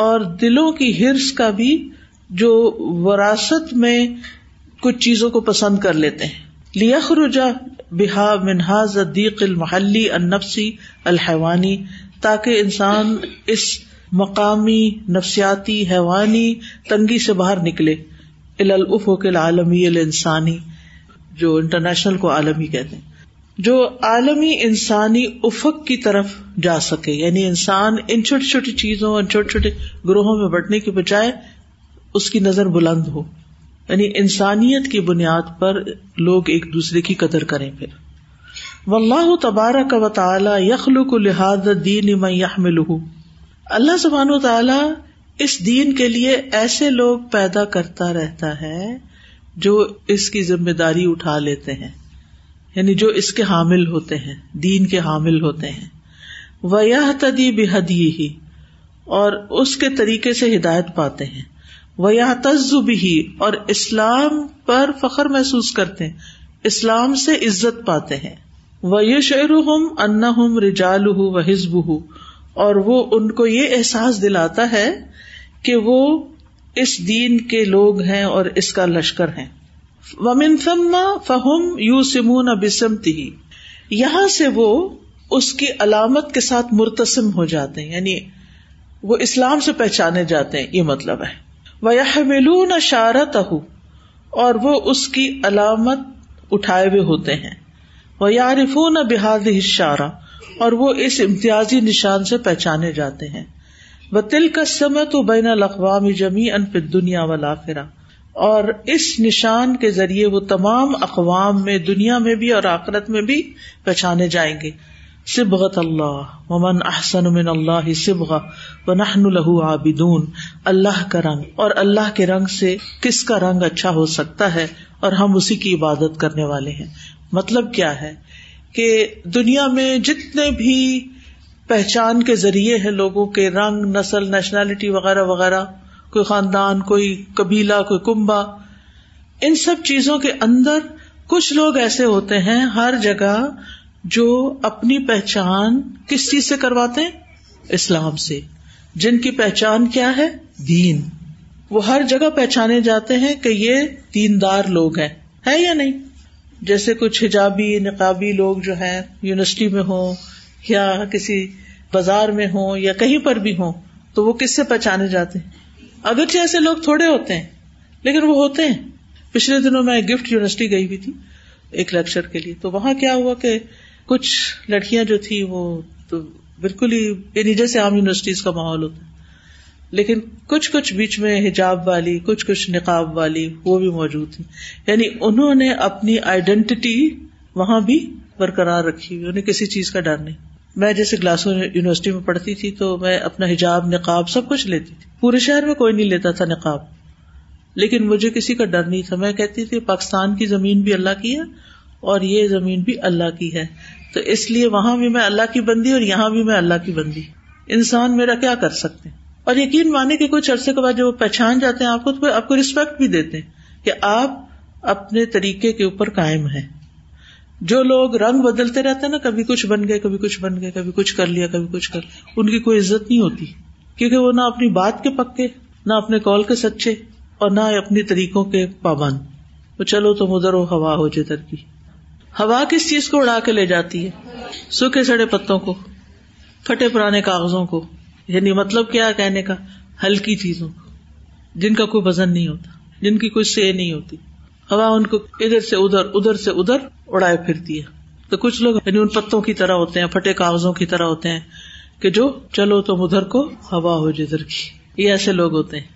اور دلوں کی ہرس کا بھی جو وراثت میں کچھ چیزوں کو پسند کر لیتے ہیں۔ لیخرجا بحا منہاز دیق المحلی النفسی الحوانی تاکہ انسان اس مقامی نفسیاتی حیوانی تنگی سے باہر نکلے۔ الف کے عالمی انسانی جو انٹرنیشنل کو عالمی کہتے ہیں۔ جو عالمی انسانی افق کی طرف جا سکے یعنی انسان ان چھوٹی چھوٹی چیزوں اور چھوٹے چھوٹے گروہوں میں بٹنے کی بجائے اس کی نظر بلند ہو۔ یعنی انسانیت کی بنیاد پر لوگ ایک دوسرے کی قدر کریں پھر۔ و اللہ تبارہ کا وطالعہ یخل کو لحاظ دین میں یحمل اللہ سبحان و تعالی اس دین کے لیے ایسے لوگ پیدا کرتا رہتا ہے جو اس کی ذمہ داری اٹھا لیتے ہیں۔ یعنی جو اس کے حامل ہوتے ہیں، دین کے حامل ہوتے ہیں۔ وہ یہ تدی بحدی ہی اور اس کے طریقے سے ہدایت پاتے ہیں۔ وہ یہ تجزب ہی اور اسلام پر فخر محسوس کرتے ہیں۔ اسلام سے عزت پاتے ہیں۔ وہ یہ شعر ہوں ان ہوں رجال ہوں وہ ہزب ہوں اور وہ ان کو یہ احساس دلاتا ہے کہ وہ اس دین کے لوگ ہیں اور اس کا لشکر ہے ومن فہم یو سمون بسمتی یہاں سے وہ اس کی علامت کے ساتھ مرتسم ہو جاتے ہیں یعنی وہ اسلام سے پہچانے جاتے ہیں، یہ مطلب ہے۔ وہ ملون شارت اور وہ اس کی علامت اٹھائے ہوئے ہوتے ہیں۔ وہ یارفون بحاد شارہ اور وہ اس امتیازی نشان سے پہچانے جاتے ہیں۔ وہ تل کا سمت و بین الاقوام جمی ان پھر دنیا والا اور اس نشان کے ذریعے وہ تمام اقوام میں، دنیا میں بھی اور آخرت میں بھی پہچانے جائیں گے۔ سبغت اللہ، ومن احسن من اللہ سبغ و نحن عابدون۔ اللہ کا رنگ، اور اللہ کے رنگ سے کس کا رنگ اچھا ہو سکتا ہے؟ اور ہم اسی کی عبادت کرنے والے ہیں۔ مطلب کیا ہے؟ کہ دنیا میں جتنے بھی پہچان کے ذریعے ہیں لوگوں کے، رنگ، نسل نیشنلٹی وغیرہ وغیرہ کوئی خاندان، کوئی قبیلہ، کوئی کنبا ان سب چیزوں کے اندر کچھ لوگ ایسے ہوتے ہیں ہر جگہ جو اپنی پہچان کس چیز سے کرواتے ہیں؟ اسلام سے۔ جن کی پہچان کیا ہے؟ دین۔ وہ ہر جگہ پہچانے جاتے ہیں کہ یہ دیندار لوگ ہیں۔ ہے یا نہیں؟ جیسے کچھ حجابی، نقابی لوگ جو ہیں، یونیورسٹی میں ہوں یا کسی بازار میں ہوں یا کہیں پر بھی ہوں، تو وہ کس سے پہچانے جاتے ہیں؟ اگرچہ ایسے لوگ تھوڑے ہوتے ہیں، لیکن وہ ہوتے ہیں۔ پچھلے دنوں میں گفٹ یونیورسٹی گئی ہوئی تھی ایک لیکچر کے لیے۔ تو وہاں کیا ہوا کہ کچھ لڑکیاں جو تھی وہ تو بالکل ہی یعنی جیسے عام یونیورسٹیز کا ماحول ہوتا ہے۔ لیکن کچھ کچھ بیچ میں حجاب والی، کچھ کچھ نقاب والی وہ بھی موجود تھی یعنی انہوں نے اپنی آئیڈینٹی وہاں بھی برقرار رکھی ہوئی، انہیں کسی چیز کا ڈر نہیں۔ میں جیسے گلاسوں یونیورسٹی میں پڑھتی تھی تو میں اپنا حجاب، نقاب سب کچھ لیتی تھی۔ پورے شہر میں کوئی نہیں لیتا تھا نقاب۔ لیکن مجھے کسی کا ڈر نہیں تھا۔ میں کہتی تھی، پاکستان کی زمین بھی اللہ کی ہے اور یہ زمین بھی اللہ کی ہے۔ تو اس لیے وہاں بھی میں اللہ کی بندی اور یہاں بھی میں اللہ کی بندی۔ انسان میرا کیا کر سکتے اور یقین مانے کہ کچھ عرصے کے بعد جب وہ پہچان جاتے ہیں آپ کو، تو آپ کو ریسپیکٹ بھی دیتے ہیں کہ آپ اپنے طریقے کے اوپر قائم ہیں۔ جو لوگ رنگ بدلتے رہتے ہیں نا، کبھی کچھ بن گئے، کبھی کچھ بن گئے، کبھی کچھ کر لیا، کبھی کچھ کر ان کی کوئی عزت نہیں ہوتی۔ کیونکہ وہ نہ اپنی بات کے پکے، نہ اپنے کال کے سچے اور نہ اپنی طریقوں کے پابند۔ وہ چلو تو ادھر ہو، ہوا ہو جدھر کی۔ ہوا کس چیز کو اڑا کے لے جاتی ہے؟ سوکھے سڑے پتوں کو پھٹے پرانے کاغذوں کو یعنی مطلب کیا کہنے کا؟ ہلکی چیزوں کو۔ جن کا کوئی وزن نہیں ہوتا، جن کی کوئی سے نہیں ہوتی۔ ہوا ان کو ادھر سے ادھر ادھر سے ادھر اڑائے پھرتی ہے۔ تو کچھ لوگ یعنی ان پتوں کی طرح ہوتے ہیں، پھٹے کاغذوں کی طرح ہوتے ہیں کہ جو چلو تم ادھر کو ہوا ہو جدھر کی۔ یہ ایسے لوگ ہوتے ہیں۔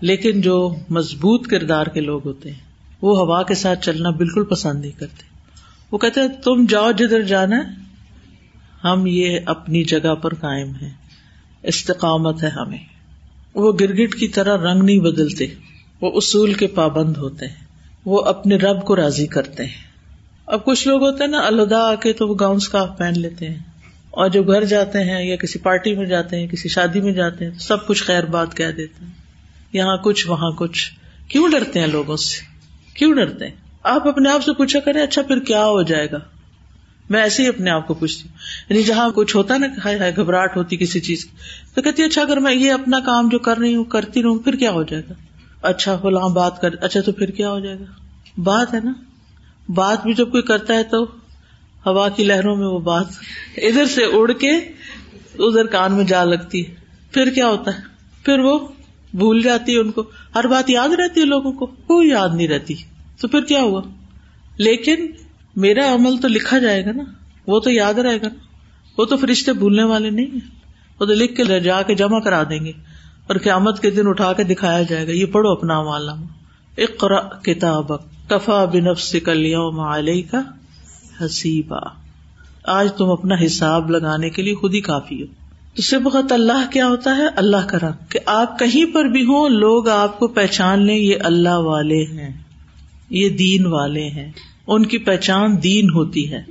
لیکن جو مضبوط کردار کے لوگ ہوتے ہیں، وہ ہوا کے ساتھ چلنا بالکل پسند نہیں کرتے۔ وہ کہتے ہیں، تم جاؤ جدھر جانا ہے ہم یہ اپنی جگہ پر قائم ہے استقامت ہے ہمیں۔ وہ گرگٹ کی طرح رنگ نہیں بدلتے، وہ اصول کے پابند ہوتے ہیں۔ وہ اپنے رب کو راضی کرتے ہیں۔ اب کچھ لوگ ہوتے ہیں نا الدا آ کے تو وہ گاؤن اسکارف پہن لیتے ہیں۔ اور جب گھر جاتے ہیں یا کسی پارٹی میں جاتے ہیں، کسی شادی میں جاتے ہیں، تو سب کچھ خیر بات کہہ دیتے ہیں۔ یہاں کچھ، وہاں کچھ۔ کیوں ڈرتے ہیں لوگوں سے؟ کیوں ڈرتے ہیں؟ آپ اپنے آپ سے پوچھا کریں اچھا پھر کیا ہو جائے گا؟ میں ایسے ہی اپنے آپ کو پوچھتی ہوں۔ یعنی جہاں کچھ ہوتا نا گھبراہٹ ہوتی کسی چیز کی، تو کہتی اچھا اگر میں یہ اپنا کام جو کر رہی ہوں، کرتی رہوں، پھر کیا ہو جائے گا؟ اچھا فلاں بات کر اچھا تو پھر کیا ہو جائے گا؟ بات ہے نا؟ بات بھی جب کوئی کرتا ہے تو ہوا کی لہروں میں وہ بات ادھر سے اڑ کے ادھر کان میں جا لگتی ہے۔ پھر کیا ہوتا ہے؟ پھر وہ بھول جاتی ہے ان کو۔ ہر بات یاد رہتی ہے لوگوں کو، کوئی یاد نہیں رہتی۔ تو پھر کیا ہوا؟ لیکن میرا عمل تو لکھا جائے گا نا۔ وہ تو یاد رہے گا۔ نا وہ تو فرشتے بھولنے والے نہیں ہیں۔ وہ تو لکھ کے جا کے جمع کرا دیں گے۔ اور قیامت کے دن اٹھا کے دکھایا جائے گا، یہ پڑھو اپنا اقرا کتاب کفا بنفس یوم علیہ کا حسیبا۔ آج تم اپنا حساب لگانے کے لیے خود ہی کافی ہو۔ تو سبقت اللہ کیا ہوتا ہے؟ اللہ کرا کہ آپ کہیں پر بھی ہوں، لوگ آپ کو پہچان لیں، یہ اللہ والے ہیں۔ یہ دین والے ہیں۔ ان کی پہچان دین ہوتی ہے۔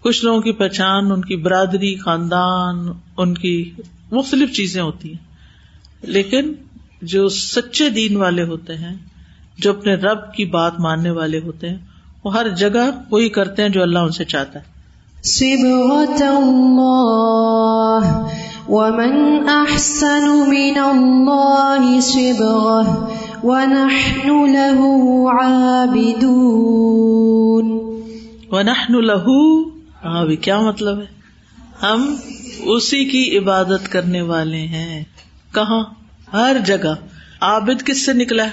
کچھ لوگوں کی پہچان، ان کی برادری، خاندان، ان کی مختلف چیزیں ہوتی ہیں۔ لیکن جو سچے دین والے ہوتے ہیں جو اپنے رب کی بات ماننے والے ہوتے ہیں وہ ہر جگہ وہی کرتے ہیں جو اللہ ان سے چاہتا ہے۔ ومن احسن من ونحن له عابدون۔ ونحن له ہاں کیا مطلب ہے؟ ہم اسی کی عبادت کرنے والے ہیں۔ کہاں؟ ہر جگہ۔ عابد کس سے نکلا ہے؟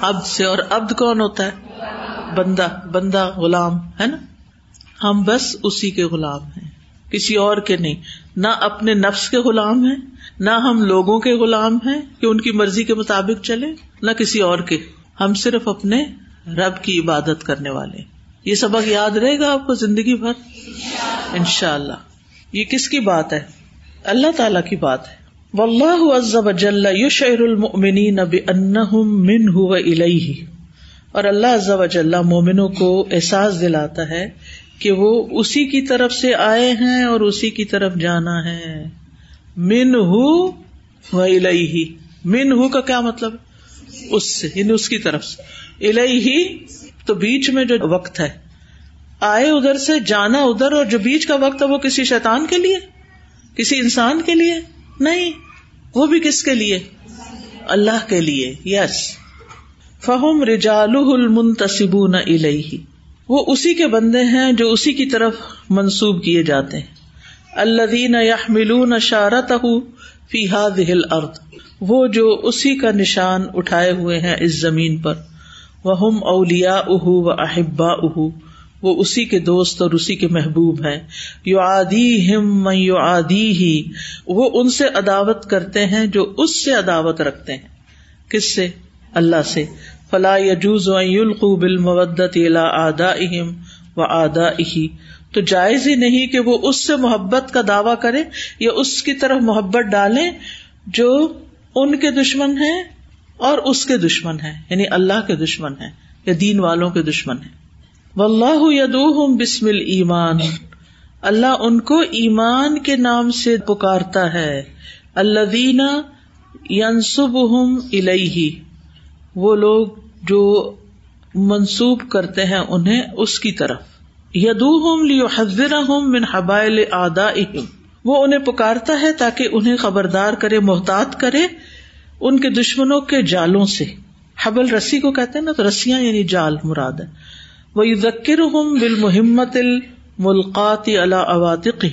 ابد سے۔ اور ابد کون ہوتا ہے؟ بندہ۔ بندہ غلام، ہے نا؟ ہم بس اسی کے غلام ہیں۔ کسی اور کے نہیں۔ نہ اپنے نفس کے غلام ہیں، نہ ہم لوگوں کے غلام ہیں کہ ان کی مرضی کے مطابق چلے، نہ کسی اور کے۔ ہم صرف اپنے رب کی عبادت کرنے والے یہ سبق یاد رہے گا آپ کو زندگی بھر؟ ان شاء اللہ یہ کس کی بات ہے؟ اللہ تعالی کی بات ہے۔ واللہ عز وجل یشعر المؤمنین بانہم منہ و الیہ۔ اور اللہ عز وجل مومنوں کو احساس دلاتا ہے کہ وہ اسی کی طرف سے آئے ہیں اور اسی کی طرف جانا ہے۔ من ہو الہی من ہو کا کیا مطلب؟ اس سے یعنی اس کی طرف سے۔ الہی تو بیچ میں جو وقت ہے۔ آئے ادھر سے، جانا ادھر اور جو بیچ کا وقت ہے وہ کسی شیطان کے لیے؟ کسی انسان کے لیے؟ نہیں، وہ بھی کس کے لیے؟ اللہ کے لیے یس فہم رجال المنتصبون الیہ وہ اسی کے بندے ہیں جو اسی کی طرف منسوب کیے جاتے ہیں۔ اللہ دین یا شارت فی دل ارد وہ جو اسی کا نشان اٹھائے ہوئے ہیں اس زمین پر۔ وہ ہم اولیا و احبا وہ اسی کے دوست اور اسی کے محبوب ہیں۔ یو آدی ہم یو آدی ہی وہ ان سے عداوت کرتے ہیں جو اس سے عداوت رکھتے ہیں۔ کس سے؟ اللہ سے۔ فلا یجوز القو بال مودت الا آدا اہم و آدا اہی تو جائز ہی نہیں کہ وہ اس سے محبت کا دعوی کرے یا اس کی طرف محبت ڈالے جو ان کے دشمن ہے اور اس کے دشمن ہے یعنی اللہ کے دشمن ہے یا دین والوں کے دشمن ہے و اللہ یدوہم بسم ایمان اللہ ان کو ایمان کے نام سے پکارتا ہے۔ اللہ دینا ینسب ہم وہ لوگ جو منسوب کرتے ہیں انہیں اس کی طرف۔ یدو ہوم لیو من حبائل آدا وہ انہیں پکارتا ہے تاکہ انہیں خبردار کرے، محتاط کرے ان کے دشمنوں کے جالوں سے۔ حبل رسی کو کہتے ہیں نا، تو رسیاں یعنی جال مراد ہے۔ وہ ذکر ہوں بال محمت الملقات اللہ اواتق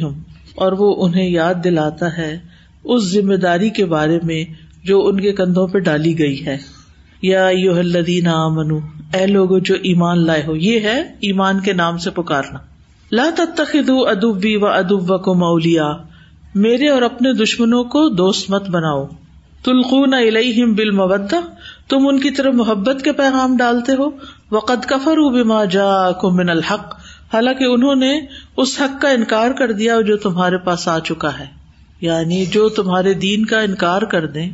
اور وہ انہیں یاد دلاتا ہے اس ذمہ داری کے بارے میں جو ان کے کندھوں پہ ڈالی گئی ہے۔ یا یو الذین آمنو، اے لوگو جو ایمان لائے ہو، یہ ہے ایمان کے نام سے پکارنا۔ لا تتخذوا ادبی و ادبکم اولیاء، میرے اور اپنے دشمنوں کو دوست مت بناؤ۔ تلقون الیہم بالمودہ، تم ان کی طرف محبت کے پیغام ڈالتے ہو۔ وقد کفروا بما جاءکم من الحق۔ حالانکہ انہوں نے اس حق کا انکار کر دیا جو تمہارے پاس آ چکا ہے۔ یعنی جو تمہارے دین کا انکار کر دیں،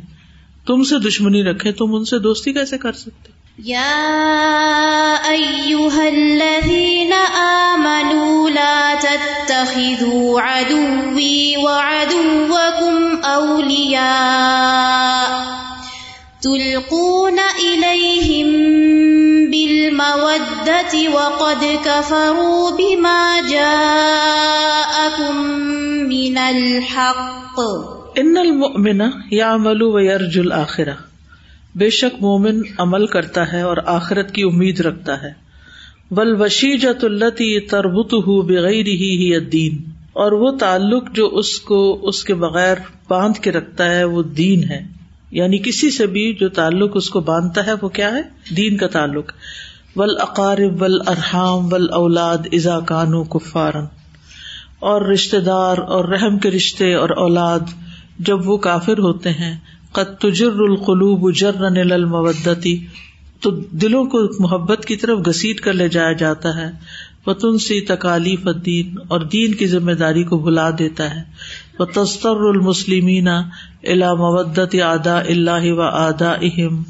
تم سے دشمنی رکھے تم ان سے دوستی کیسے کر سکتے؟ يا أيها الذين آمنوا لا تتخذوا عدوي وعدوكم أولياء تلقون إليهم بالمودة وقد كفروا بما جاءكم من الحق. ان المؤمن یعمل و یرج الاخرہ بے شک مومن عمل کرتا ہے اور آخرت کی امید رکھتا ہے. بل وشیجت التی تربت ہُ بغیر ہی دین اور وہ تعلق جو اس کو اس کے بغیر باندھ کے رکھتا ہے وہ دین ہے. یعنی کسی سے بھی جو تعلق اس کو باندھتا ہے، وہ کیا ہے؟ دین کا تعلق۔ ول اقارب ول ارحام ول اولاد ازا کانو کفارن اور رشتے دار اور رحم کے رشتے اور اولاد جب وہ کافر ہوتے ہیں، قد تجر القلوب جرن المودتی تو دلوں کو محبت کی طرف گسیٹ کر لے جایا جاتا ہے۔ وطن سی تکالیف الدین اور دین کی ذمہ داری کو بھلا دیتا ہے۔ وہ تستر المسلمین الا مودت ادا اللہ و ادا اہم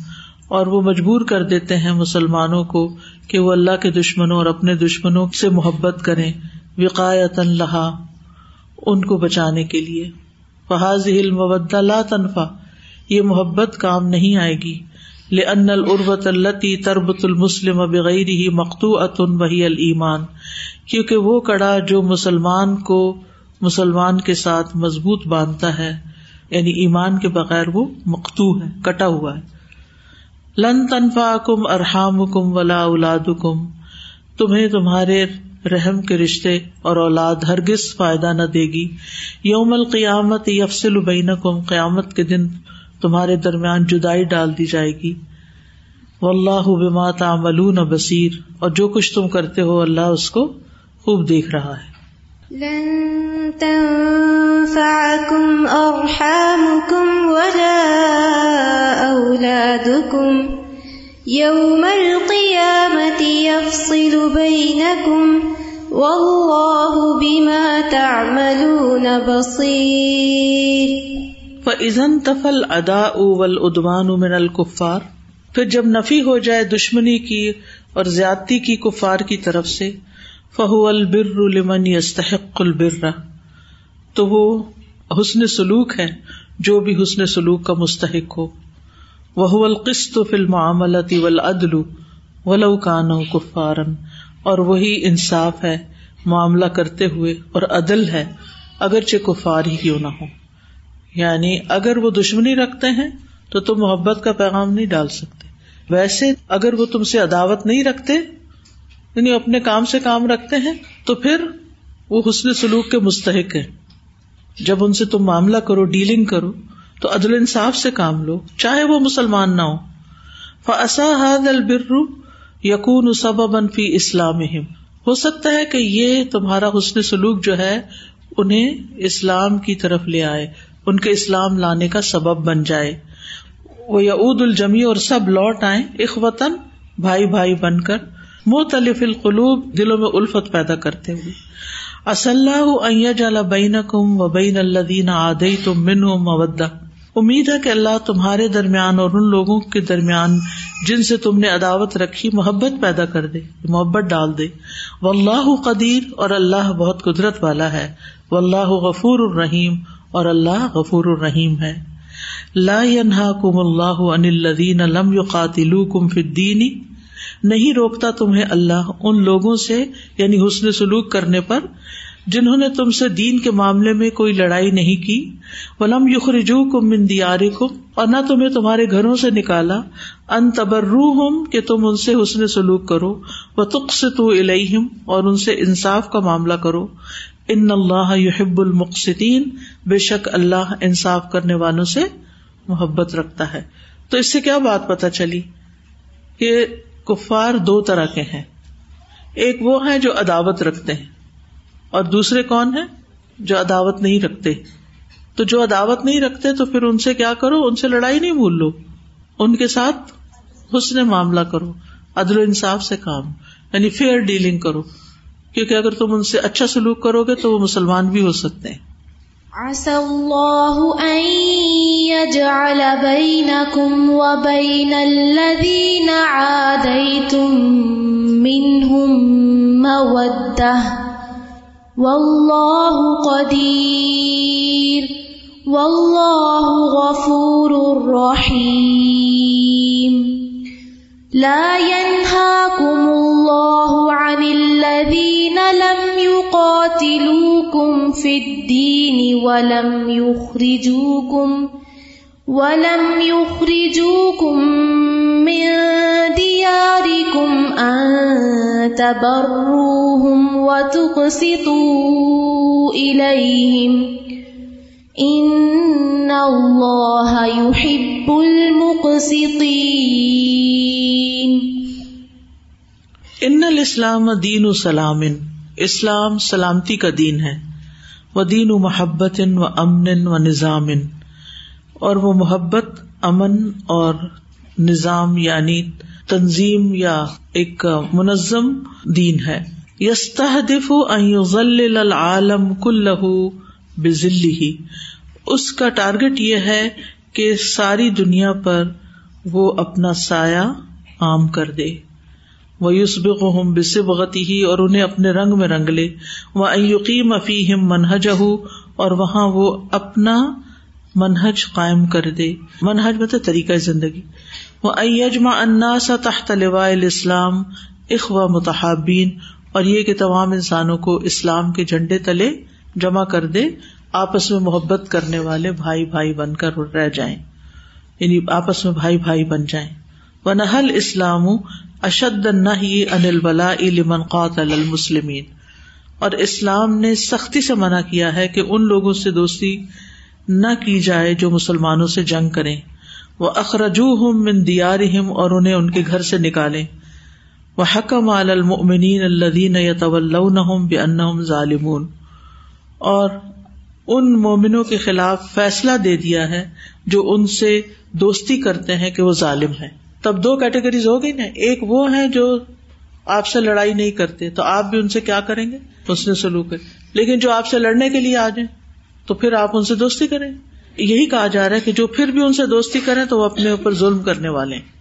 اور وہ مجبور کر دیتے ہیں مسلمانوں کو کہ وہ اللہ کے دشمنوں اور اپنے دشمنوں سے محبت کریں وقایت اللہ ان کو بچانے کے لیے۔ فحاظ المبد لا تنفا یہ محبت کام نہیں آئے گی۔ لن العربت التی تربت المسلم بغیر ہی مختو اتن المان کیونکہ وہ کڑا جو مسلمان کو مسلمان کے ساتھ مضبوط باندھتا ہے یعنی ایمان کے بغیر وہ مختو ہے، کٹا ہوا ہے۔ لن تنفا کم ارحام کم ولا اولاد کم تمہیں تمہارے رحم کے رشتے اور اولاد ہرگز فائدہ نہ دے گی۔ یوم القیامت یفسل بینکم، قیامت کے دن تمہارے درمیان جدائی ڈال دی جائے گی۔ و اللہ بما تعملون بصیر۔ اور جو کچھ تم کرتے ہو، اللہ اس کو خوب دیکھ رہا ہے۔ لن تنفعكم أرحامكم ولا أولادكم يوم القيامة يفصل بينكم والله بما تعملون بصير فَإِذَن تفل ادا اول ادوان من الکفار پھر جب نفی ہو جائے دشمنی کی اور زیادتی کی کفار کی طرف سے فہو البر لمن یستحق البر۔ تو وہ حسن سلوک ہے، جو بھی حسن سلوک کا مستحق ہو۔ وہ القسط فلم عملتی ولادل ولو کانو کفارن۔ اور وہی انصاف ہے، معاملہ کرتے ہوئے اور عدل ہے، اگرچہ کفار ہی کیوں نہ ہو یعنی اگر وہ دشمنی رکھتے ہیں، تو تم محبت کا پیغام نہیں ڈال سکتے۔ ویسے اگر وہ تم سے عداوت نہیں رکھتے یعنی اپنے کام سے کام رکھتے ہیں، تو پھر وہ حسن سلوک کے مستحق ہے جب ان سے تم معاملہ کرو، ڈیلنگ کرو، تو عدل انصاف سے کام لو، چاہے وہ مسلمان نہ ہو۔ فسا حد البر یقون سبب فی اسلام ہو سکتا ہے کہ یہ تمہارا حسن سلوک جو ہے، انہیں اسلام کی طرف لے آئے، ان کے اسلام لانے کا سبب بن جائے۔ وہ یعود الجمی اور سب لوٹ آئے اخوتن بھائی بھائی بن کر۔ مختلف القلوب دلوں میں الفت پیدا کرتے ہوئے۔ اسلّہ بین کم و بین اللہ دین آدئی تم من مودہ امید ہے کہ اللہ تمہارے درمیان اور ان لوگوں کے درمیان جن سے تم نے عداوت رکھی، محبت پیدا کر دے، محبت ڈال دے۔ و اللہ قدیر اور اللہ بہت قدرت والا ہے۔ و اللہ غفور الرحیم اور اللہ غفور الرحیم ہے۔ لا کم اللہ ان الدین لم یو قاتل کم فدینی نہیں روکتا تمہیں اللہ ان لوگوں سے یعنی حسن سلوک کرنے پر، جنہوں نے تم سے دین کے معاملے میں کوئی لڑائی نہیں کی۔ ولم یخرجو کم مندیار کم اور نہ تمہیں تمہارے گھروں سے نکالا۔ ان تبرو ہم کہ تم ان سے حسن سلوک کرو۔ و تخص تو الہم اور ان سے انصاف کا معاملہ کرو۔ ان اللہ یحب المقصدین بے شک اللہ انصاف کرنے والوں سے محبت رکھتا ہے۔ تو اس سے کیا بات پتا چلی؟ کہ کفار دو طرح کے ہیں۔ ایک وہ ہیں جو عداوت رکھتے ہیں، اور دوسرے کون ہیں؟ جو عداوت نہیں رکھتے۔ تو جو عداوت نہیں رکھتے تو پھر ان سے کیا کرو؟ ان سے لڑائی نہیں بھول لو۔ ان کے ساتھ حسن معاملہ کرو، عدل و انصاف سے کام یعنی فیئر ڈیلنگ کرو۔ کیونکہ اگر تم ان سے اچھا سلوک کرو گے تو وہ مسلمان بھی ہو سکتے ہیں۔ عسى الله أن يجعل بينكم وبين الذين عاديتم منهم مودة. والله قدير. والله غفور رحيم. لا ينهاكم الله يقاتلوكم في الدين ولم يخرجوكم ولم يخرجوكم من دياركم أن تبروهم وتقسطوا إليهم إن الله يحب المقسطين ان الاسلام دین سلام اسلام سلامتی کا دین ہے۔ وہ دین و محبت و امن و نظام اور وہ محبت، امن اور نظام یعنی تنظیم یا ایک منظم دین ہے۔ یستحدف ان یظلل العالم کلہ بذلہ اس کا ٹارگیٹ یہ ہے کہ ساری دنیا پر وہ اپنا سایہ عام کر دے۔ وہ یوسبق ہوں بسبغتی ہی اور انہیں اپنے رنگ میں رنگ لے۔ وہ ایقیم افیم منہج اور وہاں وہ اپنا منہج قائم کر دے۔ منہج مطلب طریقہ زندگی۔ وہ ایجما اناس تحت لواء الاسلام اخوا متحابین اور یہ کہ تمام انسانوں کو اسلام کے جھنڈے تلے جمع کر دے، آپس میں محبت کرنے والے بھائی بھائی بن کر رہ جائیں۔ یعنی آپس میں بھائی بھائی بن جائیں۔ وہ نہل اسلام اشد نہ انل بلا لمن قاتل المسلمین۔ اور اسلام نے سختی سے منع کیا ہے کہ ان لوگوں سے دوستی نہ کی جائے جو مسلمانوں سے جنگ کریں۔ وہ اخرجو ہم من دیار اور انہیں ان کے گھر سے نکالے وہ حکم المؤمنین الدین یتولونہم بانہم ظالمون۔ اور ان مومنوں کے خلاف فیصلہ دے دیا ہے جو ان سے دوستی کرتے ہیں کہ وہ ظالم ہے تب دو کیٹیگریز ہو گئی نا، ایک وہ ہیں جو آپ سے لڑائی نہیں کرتے، تو آپ بھی ان سے کیا کریں گے؟ اس نے سلوک۔ ہے لیکن جو آپ سے لڑنے کے لیے آ جائیں، تو پھر آپ ان سے دوستی کریں۔ یہی کہا جا رہا ہے کہ جو پھر بھی ان سے دوستی کریں، تو وہ اپنے اوپر ظلم کرنے والے ہیں۔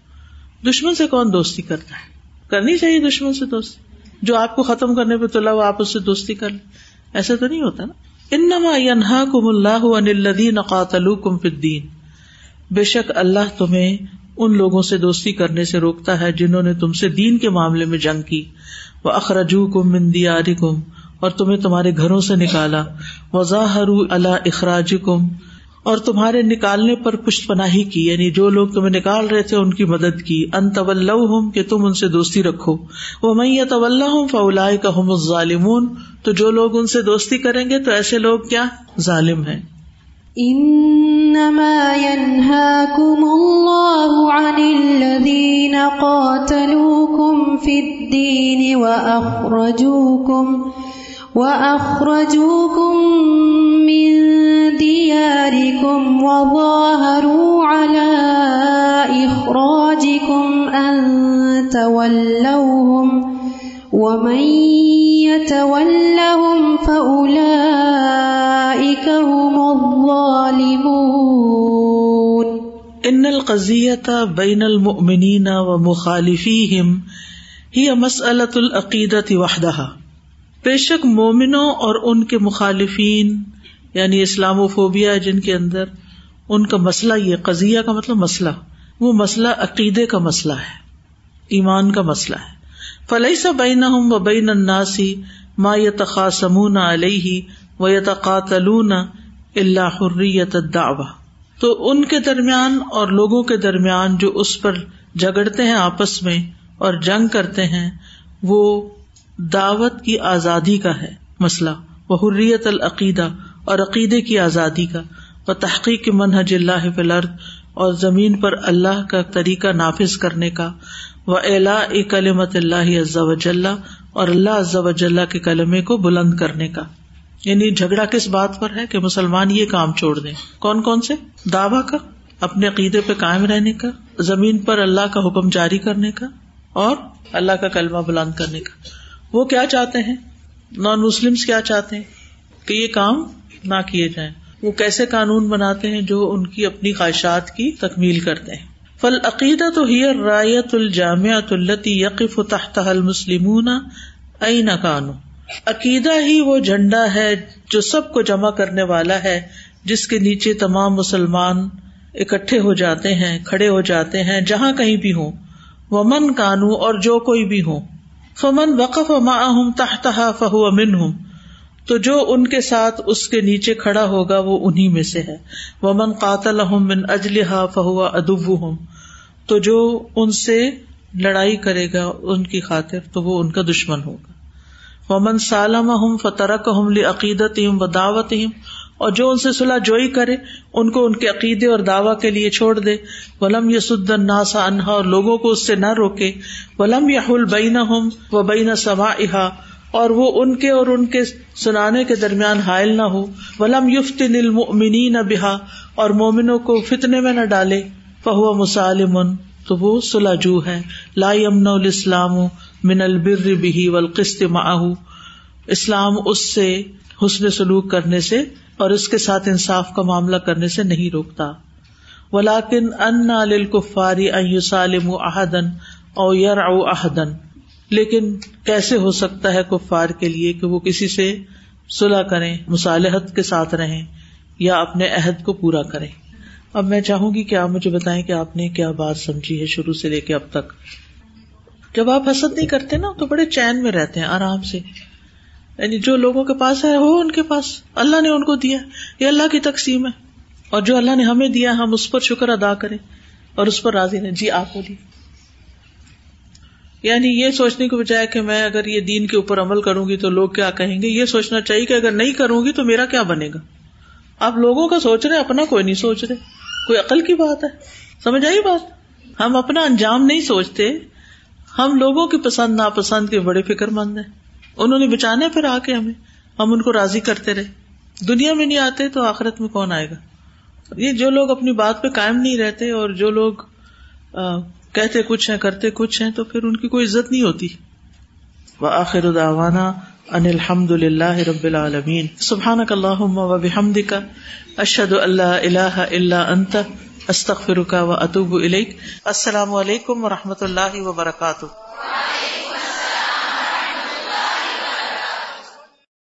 دشمن سے کون دوستی کرتا ہے؟ کرنی چاہیے دشمن سے دوستی۔ جو آپ کو ختم کرنے پہ تو آپ اس سے دوستی کر لیں۔ ایسا تو نہیں ہوتا نا۔ انما ينهاكم الله عن الذين قاتلوكم في الدين بے شک اللہ تمہیں ان لوگوں سے دوستی کرنے سے روکتا ہے جنہوں نے تم سے دین کے معاملے میں جنگ کی۔ وہ اخرجو کم مندی کم اور تمہیں تمہارے گھروں سے نکالا۔ وضاحر اللہ اخراج کم اور تمہارے نکالنے پر پشت پناہی کی یعنی جو لوگ تمہیں نکال رہے تھے ان کی مدد کی۔ ان طول ہوں کہ تم ان سے دوستی رکھو۔ وہ میں طول ہوں فولا کا ہم ظالمون تو جو لوگ ان سے دوستی کریں گے، تو ایسے لوگ کیا؟ ظالم ہیں۔ انما ينهاكم الله عن الذين قاتلوكم في الدين واخرجوكم واخرجوكم من دياركم وظاهروا على اخراجكم ان تولوهم ومن القضیت بین المؤمنین و مخالفیہم ہی مسئلۃ العقیدت وحدہ بے شک مومنوں اور ان کے مخالفین یعنی اسلام و فوبیا جن کے اندر، ان کا مسئلہ یہ، قضیہ کا مطلب مسئلہ، وہ مسئلہ عقیدے کا مسئلہ ہے، ایمان کا مسئلہ ہے۔ فلئی سا بین و بین اناسی ما یتخاصمون علیہ و یتقاتلون اللہ حریت الدعوہ۔ تو ان کے درمیان اور لوگوں کے درمیان جو اس پر جھگڑتے ہیں آپس میں اور جنگ کرتے ہیں، وہ دعوت کی آزادی کا ہے۔ مسئلہ، وہ حریت العقیدہ اور عقیدے کی آزادی کا۔ وہ تحقیق منحج اللہ فلرد اور زمین پر اللہ کا طریقہ نافذ کرنے کا۔ و الا کلمت اللہ عز وجل اور اللہ عز وجل کے کلمے کو بلند کرنے کا۔ یعنی جھگڑا کس بات پر ہے کہ مسلمان یہ کام چھوڑ دیں؟ کون کون سے؟ دعوی کا، اپنے عقیدے پہ قائم رہنے کا، زمین پر اللہ کا حکم جاری کرنے کا، اور اللہ کا کلمہ بلند کرنے کا۔ وہ کیا چاہتے ہیں؟ نان مسلم کیا چاہتے ہیں؟ کہ یہ کام نہ کیے جائیں۔ وہ کیسے قانون بناتے ہیں جو ان کی اپنی خواہشات کی تکمیل کرتے ہیں؟ فل عقیدہ تو ہی رایت الجامعۃ التی یقف تحت المسلم این کانو۔ عقیدہ ہی وہ جھنڈا ہے جو سب کو جمع کرنے والا ہے، جس کے نیچے تمام مسلمان اکٹھے ہو جاتے ہیں، کھڑے ہو جاتے ہیں، جہاں کہیں بھی ہوں۔ وہ من کانو اور جو کوئی بھی ہو فمن وقف معہم تحت فہو امن ہوں تو جو ان کے ساتھ اس کے نیچے کھڑا ہوگا، وہ انہیں میں سے ہے۔ وہ من قاتل من اجلحا فہو ادب ہوں تو جو ان سے لڑائی کرے گا ان کی خاطر، تو وہ ان کا دشمن ہوگا۔ ومن سالم ہم فترک ہم عقیدت و دعوت اور جو ان سے صلاح جوئی کرے، ان کو ان کے عقیدے اور دعوی کے لیے چھوڑ دے۔ ولم یسد الناسا انہا اور لوگوں کو اس سے نہ روکے۔ ولم یحل بینہم و بین سماعہا اور وہ ان کے اور ان کے سنانے کے درمیان حائل نہ ہو۔ ولم یفتن المؤمنین بہا اور مومنوں کو فتنے میں نہ ڈالے۔ فہو مسالم تو وہ سلاجو ہے۔ لا یمن الاسلام من البر بھی والقسط معه، اسلام اس سے حسن سلوک کرنے سے اور اس کے ساتھ انصاف کا معاملہ کرنے سے نہیں روکتا۔ ولاکن ان للکفاری ان احدن او یرعوا احدن لیکن کیسے ہو سکتا ہے کفار کے لیے کہ وہ کسی سے صلح کریں، مصالحت کے ساتھ رہیں یا اپنے عہد کو پورا کریں؟ اب میں چاہوں گی کہ آپ مجھے بتائیں کہ آپ نے کیا بات سمجھی ہے شروع سے لے کے اب تک۔ جب آپ حسد نہیں کرتے نا، تو بڑے چین میں رہتے ہیں، آرام سے۔ یعنی جو لوگوں کے پاس ہے، وہ ان کے پاس۔ اللہ نے ان کو دیا۔ یہ اللہ کی تقسیم ہے۔ اور جو اللہ نے ہمیں دیا، ہم اس پر شکر ادا کریں اور اس پر راضی رہیں۔ جی آپ بولیے۔ یعنی یہ سوچنے کے بجائے کہ میں اگر یہ دین کے اوپر عمل کروں گی تو لوگ کیا کہیں گے؟ یہ سوچنا چاہیے کہ اگر نہیں کروں گی تو میرا کیا بنے گا؟ آپ لوگوں کا سوچ رہے اپنا کوئی نہیں سوچ رہے۔ کوئی عقل کی بات ہے؟ سمجھ آئی بات؟ ہم اپنا انجام نہیں سوچتے۔ ہم لوگوں کی پسند ناپسند کے بڑے فکر مند ہیں۔ انہوں نے بچانے پھر آ کے ہمیں۔ ہم ان کو راضی کرتے رہے۔ دنیا میں نہیں آتے تو آخرت میں کون آئے گا؟ یہ جو لوگ اپنی بات پہ قائم نہیں رہتے اور جو لوگ کہتے کچھ ہیں، کرتے کچھ ہیں، تو پھر ان کی کوئی عزت نہیں ہوتی۔ وہ آخر داوانا ان الحمد للہ رب العالمین۔ سبحان اللہ و بحمد کا اشد اللہ اللہ اللہ انت۔ استخر کا و اطوب السلام علیکم و رحمۃ اللہ وبرکاتہ.